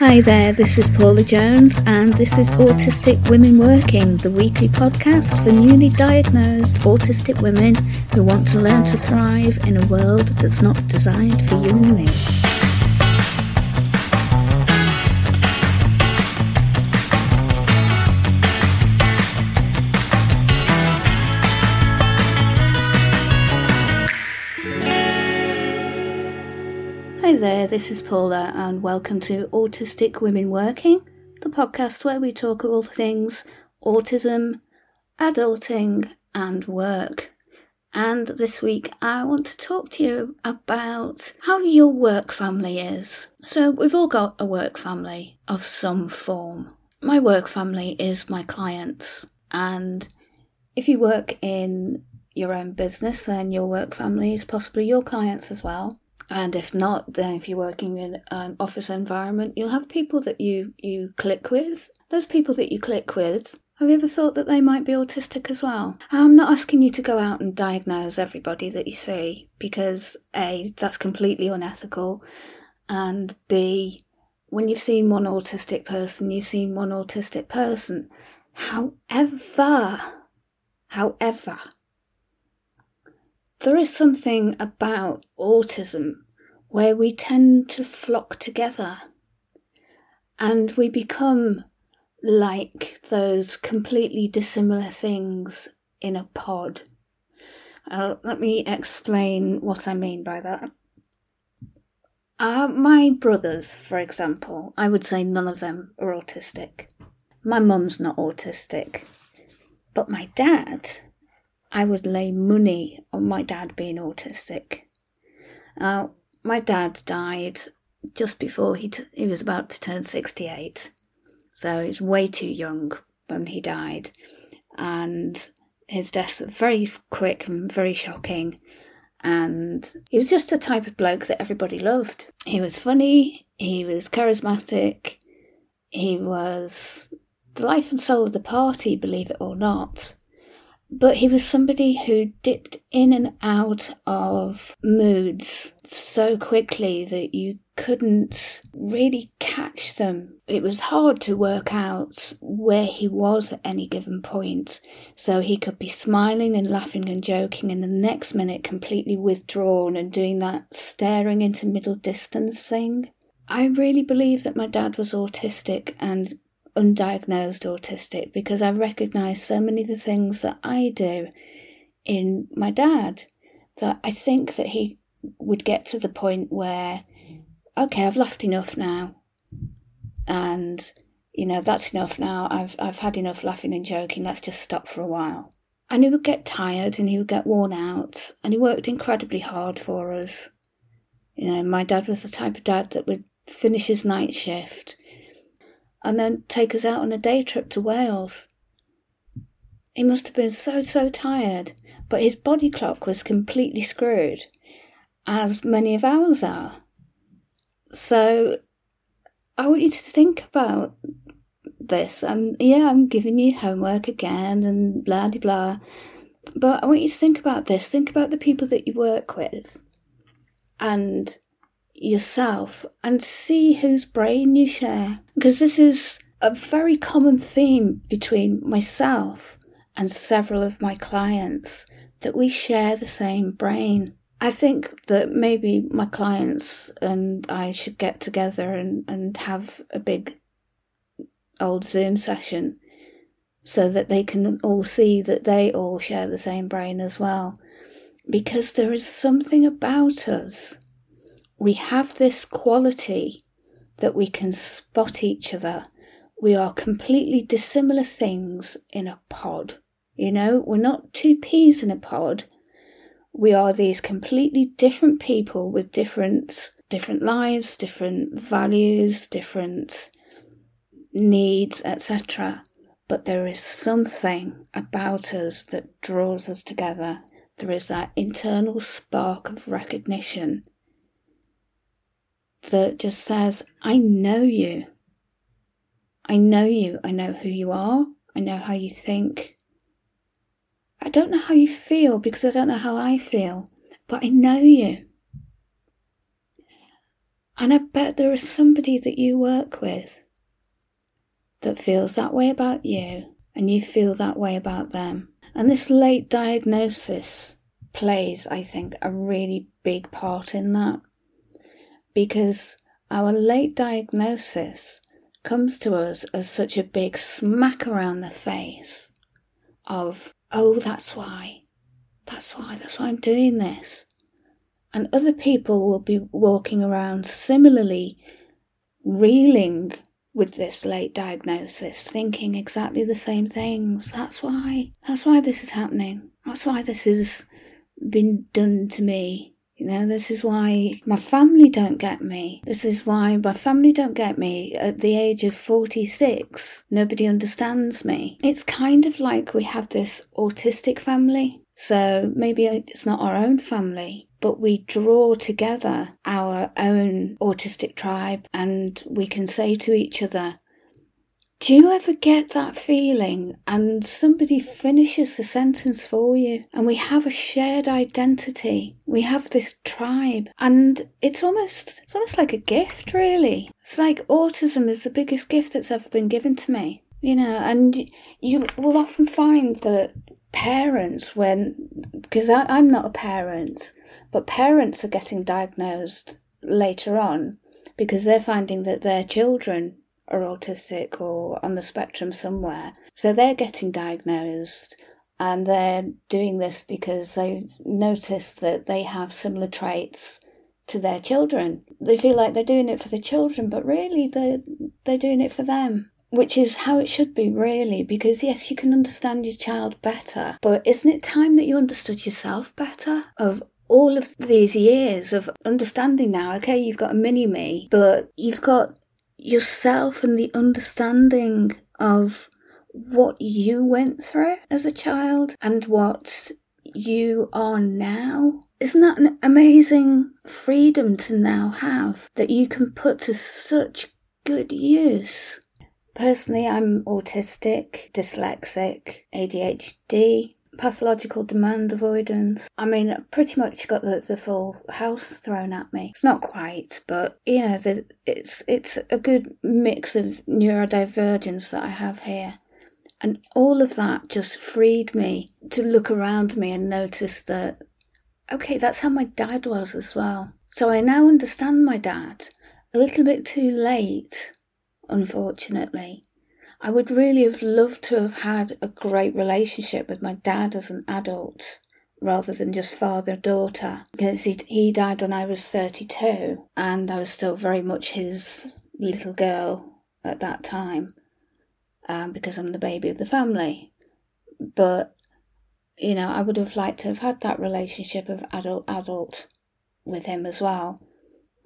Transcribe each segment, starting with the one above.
Hi there, this is Paula Jones, and this is Autistic Women Working, the weekly podcast for newly diagnosed autistic women who want to learn to thrive in a world that's not designed for you and me. This is Paula, and welcome to Autistic Women Working, the podcast where we talk all things autism, adulting, and work. And this week, I want to talk to you about how your work family is. So, we've all got a work family of some form. My work family is my clients, and if you work in your own business, then your work family is possibly your clients as well and if not then if you're working in an office environment you'll have people that you you click with. Those people that you click with have you ever thought that they might be autistic as well? I'm not asking you to go out and diagnose everybody that you see because a that's completely unethical and b when you've seen one autistic person you've seen one autistic person. However however there is something about autism where we tend to flock together and we become like those completely dissimilar things in a pod. Uh, let me explain what I mean by that. Uh, my brothers, for example, I would say none of them are autistic. My mum's not autistic, but my dad I would lay money on my dad being autistic. Uh, my dad died just before he, t- he was about to turn 68. So he was way too young when he died. And his death was very quick and very shocking. And he was just the type of bloke that everybody loved. He was funny, he was charismatic, he was the life and soul of the party, believe it or not. But he was somebody who dipped in and out of moods so quickly that you couldn't really catch them. It was hard to work out where he was at any given point. So he could be smiling and laughing and joking, and the next minute completely withdrawn and doing that staring into middle distance thing. I really believe that my dad was autistic and undiagnosed autistic because I recognise so many of the things that I do in my dad that I think that he would get to the point where, okay, I've laughed enough now, and you know that's enough now. I've I've had enough laughing and joking. Let's just stop for a while. And he would get tired and he would get worn out, and he worked incredibly hard for us. You know, my dad was the type of dad that would finish his night shift and then take us out on a day trip to Wales. He must have been so, so tired, but his body clock was completely screwed, as many of ours are. So I want you to think about this. And yeah, I'm giving you homework again and blah blah blah. But I want you to think about this. Think about the people that you work with and yourself and see whose brain you share. Because this is a very common theme between myself and several of my clients that we share the same brain. I think that maybe my clients and I should get together and, and have a big old Zoom session so that they can all see that they all share the same brain as well. Because there is something about us we have this quality that we can spot each other. We are completely dissimilar things in a pod. You know, we're not two peas in a pod. We are these completely different people with different different lives, different values, different needs, etc. But there is something about us that draws us together. There is that internal spark of recognition that just says, I know you. I know you. I know who you are. I know how you think. I don't know how you feel because I don't know how I feel, but I know you. And I bet there is somebody that you work with that feels that way about you and you feel that way about them. And this late diagnosis plays, I think, a really big part in that because our late diagnosis comes to us as such a big smack around the face of, oh, that's why, that's why, that's why I'm doing this. And other people will be walking around similarly reeling with this late diagnosis, thinking exactly the same things. That's why, that's why this is happening. That's why this has been done to me. You know, this is why my family don't get me. This is why my family don't get me. At the age of 46, nobody understands me. It's kind of like we have this autistic family. So maybe it's not our own family, but we draw together our own autistic tribe and we can say to each other, do you ever get that feeling and somebody finishes the sentence for you and we have a shared identity? We have this tribe and it's almost it's almost like a gift really. It's like autism is the biggest gift that's ever been given to me. You know, and you will often find that parents when because I, I'm not a parent, but parents are getting diagnosed later on because they're finding that their children are autistic or on the spectrum somewhere. So they're getting diagnosed and they're doing this because they've noticed that they have similar traits to their children. They feel like they're doing it for the children, but really they're, they're doing it for them. Which is how it should be, really, because yes, you can understand your child better, but isn't it time that you understood yourself better? Of all of these years of understanding now, okay, you've got a mini me, but you've got yourself and the understanding of what you went through as a child and what you are now. Isn't that an amazing freedom to now have that you can put to such good use? Personally, I'm autistic, dyslexic, ADHD, pathological demand avoidance. I mean, pretty much got the, the full house thrown at me. It's not quite, but you know, the, it's it's a good mix of neurodivergence that I have here. And all of that just freed me to look around me and notice that, okay, that's how my dad was as well. So I now understand my dad a little bit too late, unfortunately. I would really have loved to have had a great relationship with my dad as an adult rather than just father daughter because he, he died when I was 32 and I was still very much his little girl at that time um, because I'm the baby of the family. But, you know, I would have liked to have had that relationship of adult adult with him as well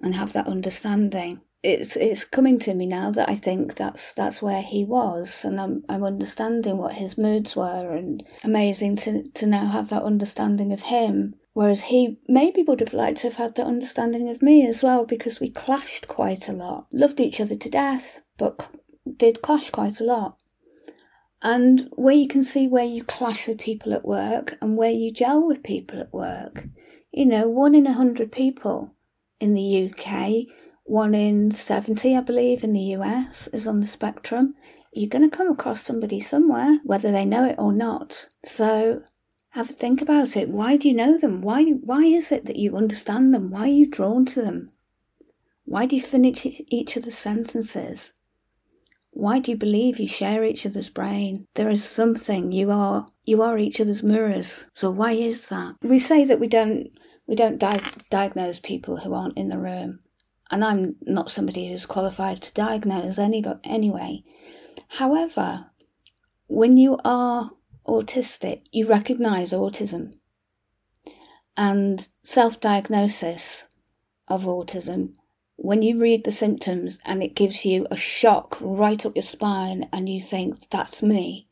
and have that understanding it's it's coming to me now that I think that's that's where he was, and I'm I'm understanding what his moods were, and amazing to to now have that understanding of him. Whereas he maybe would have liked to have had that understanding of me as well, because we clashed quite a lot. Loved each other to death, but did clash quite a lot. And where you can see where you clash with people at work and where you gel with people at work. You know, one in a hundred people in the UK one in 70, I believe, in the US is on the spectrum. You're going to come across somebody somewhere, whether they know it or not. So have a think about it. Why do you know them? Why, why is it that you understand them? Why are you drawn to them? Why do you finish each other's sentences? Why do you believe you share each other's brain? There is something you are you are each other's mirrors. So why is that? We say that we don't we don't di- diagnose people who aren't in the room and I'm not somebody who's qualified to diagnose any, but anyway. However, when you are autistic, you recognize autism. And self diagnosis of autism, when you read the symptoms and it gives you a shock right up your spine and you think, that's me.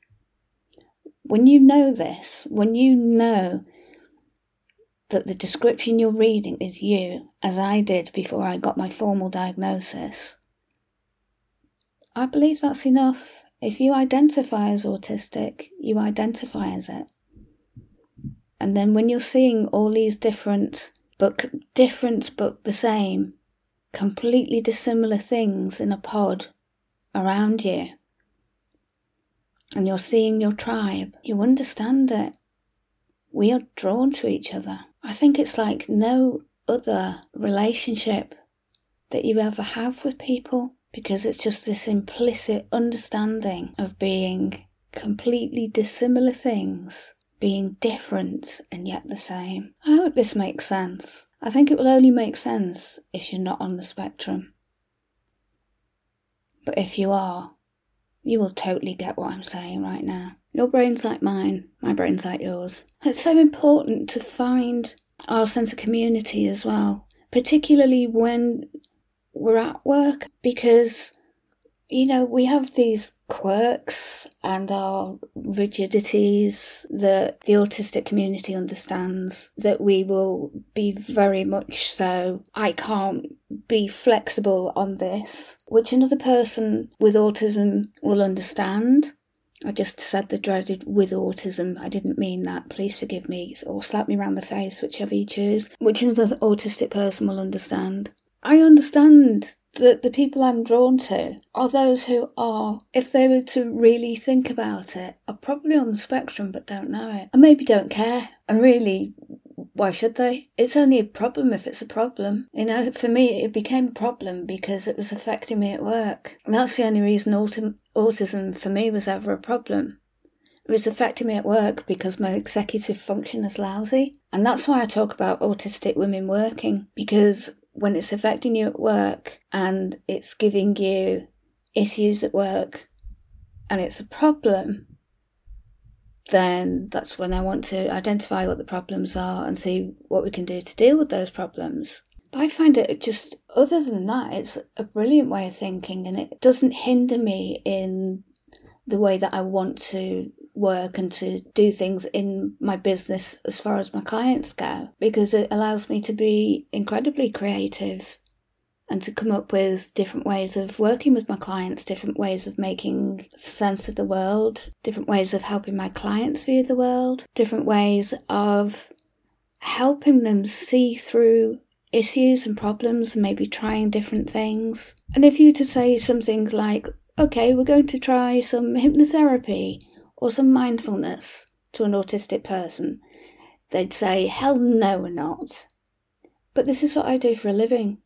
When you know this, when you know that the description you're reading is you, as I did before I got my formal diagnosis. I believe that's enough. If you identify as autistic, you identify as it. And then when you're seeing all these different but different but the same completely dissimilar things in a pod around you, and you're seeing your tribe, you understand it. We are drawn to each other. I think it's like no other relationship that you ever have with people because it's just this implicit understanding of being completely dissimilar things, being different and yet the same. I hope this makes sense. I think it will only make sense if you're not on the spectrum. But if you are, you will totally get what I'm saying right now. Your brain's like mine, my brain's like yours. It's so important to find our sense of community as well, particularly when we're at work, because you know, we have these quirks and our rigidities that the autistic community understands that we will be very much so. I can't be flexible on this, which another person with autism will understand. I just said the dreaded with autism. I didn't mean that. Please forgive me or slap me round the face, whichever you choose, which another autistic person will understand. I understand that the people I'm drawn to are those who are, if they were to really think about it, are probably on the spectrum but don't know it. And maybe don't care. And really, why should they? It's only a problem if it's a problem. You know, for me, it became a problem because it was affecting me at work. And that's the only reason autism, autism for me was ever a problem. It was affecting me at work because my executive function is lousy. And that's why I talk about autistic women working because when it's affecting you at work and it's giving you issues at work and it's a problem, then that's when I want to identify what the problems are and see what we can do to deal with those problems. But I find it just, other than that, it's a brilliant way of thinking and it doesn't hinder me in the way that I want to work and to do things in my business as far as my clients go because it allows me to be incredibly creative and to come up with different ways of working with my clients, different ways of making sense of the world, different ways of helping my clients view the world, different ways of helping them see through issues and problems and maybe trying different things. And if you were to say something like, okay, we're going to try some hypnotherapy or some mindfulness to an autistic person, they'd say, Hell no, we're not. But this is what I do for a living.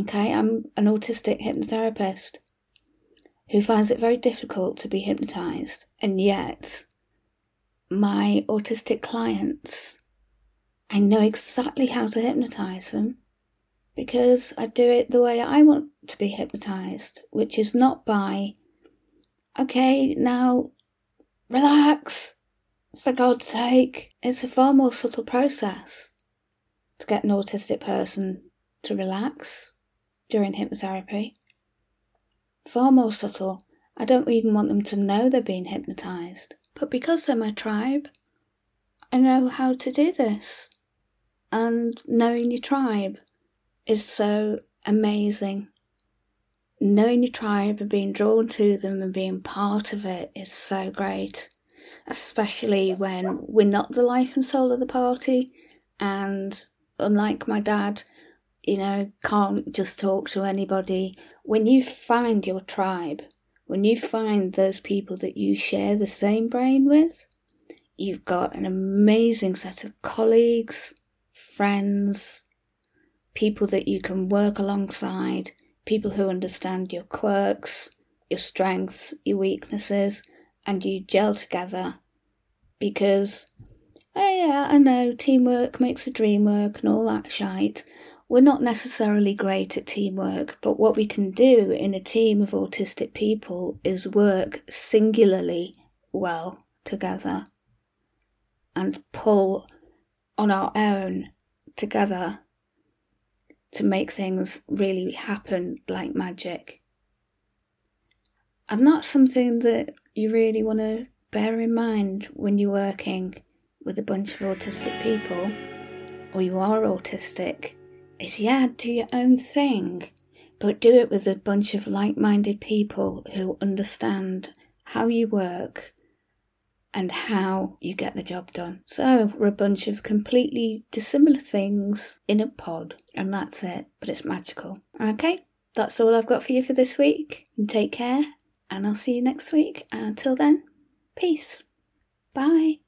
Okay, I'm an autistic hypnotherapist who finds it very difficult to be hypnotized, and yet my autistic clients, I know exactly how to hypnotize them because I do it the way I want to be hypnotized, which is not by, okay, now Relax! For God's sake, it's a far more subtle process to get an autistic person to relax during hypnotherapy. Far more subtle. I don't even want them to know they're being hypnotized. But because they're my tribe, I know how to do this. And knowing your tribe is so amazing. Knowing your tribe and being drawn to them and being part of it is so great, especially when we're not the life and soul of the party. And unlike my dad, you know, can't just talk to anybody. When you find your tribe, when you find those people that you share the same brain with, you've got an amazing set of colleagues, friends, people that you can work alongside people who understand your quirks, your strengths, your weaknesses, and you gel together. Because, oh yeah, I know teamwork makes the dream work and all that shite. We're not necessarily great at teamwork, but what we can do in a team of autistic people is work singularly well together and pull on our own together to make things really happen like magic. And that's something that you really want to bear in mind when you're working with a bunch of autistic people, or you are autistic, is yeah, do your own thing, but do it with a bunch of like minded people who understand how you work and how you get the job done. So we're a bunch of completely dissimilar things in a pod, and that's it, but it's magical. Okay, that's all I've got for you for this week. And take care, and I'll see you next week. Until then, peace. Bye.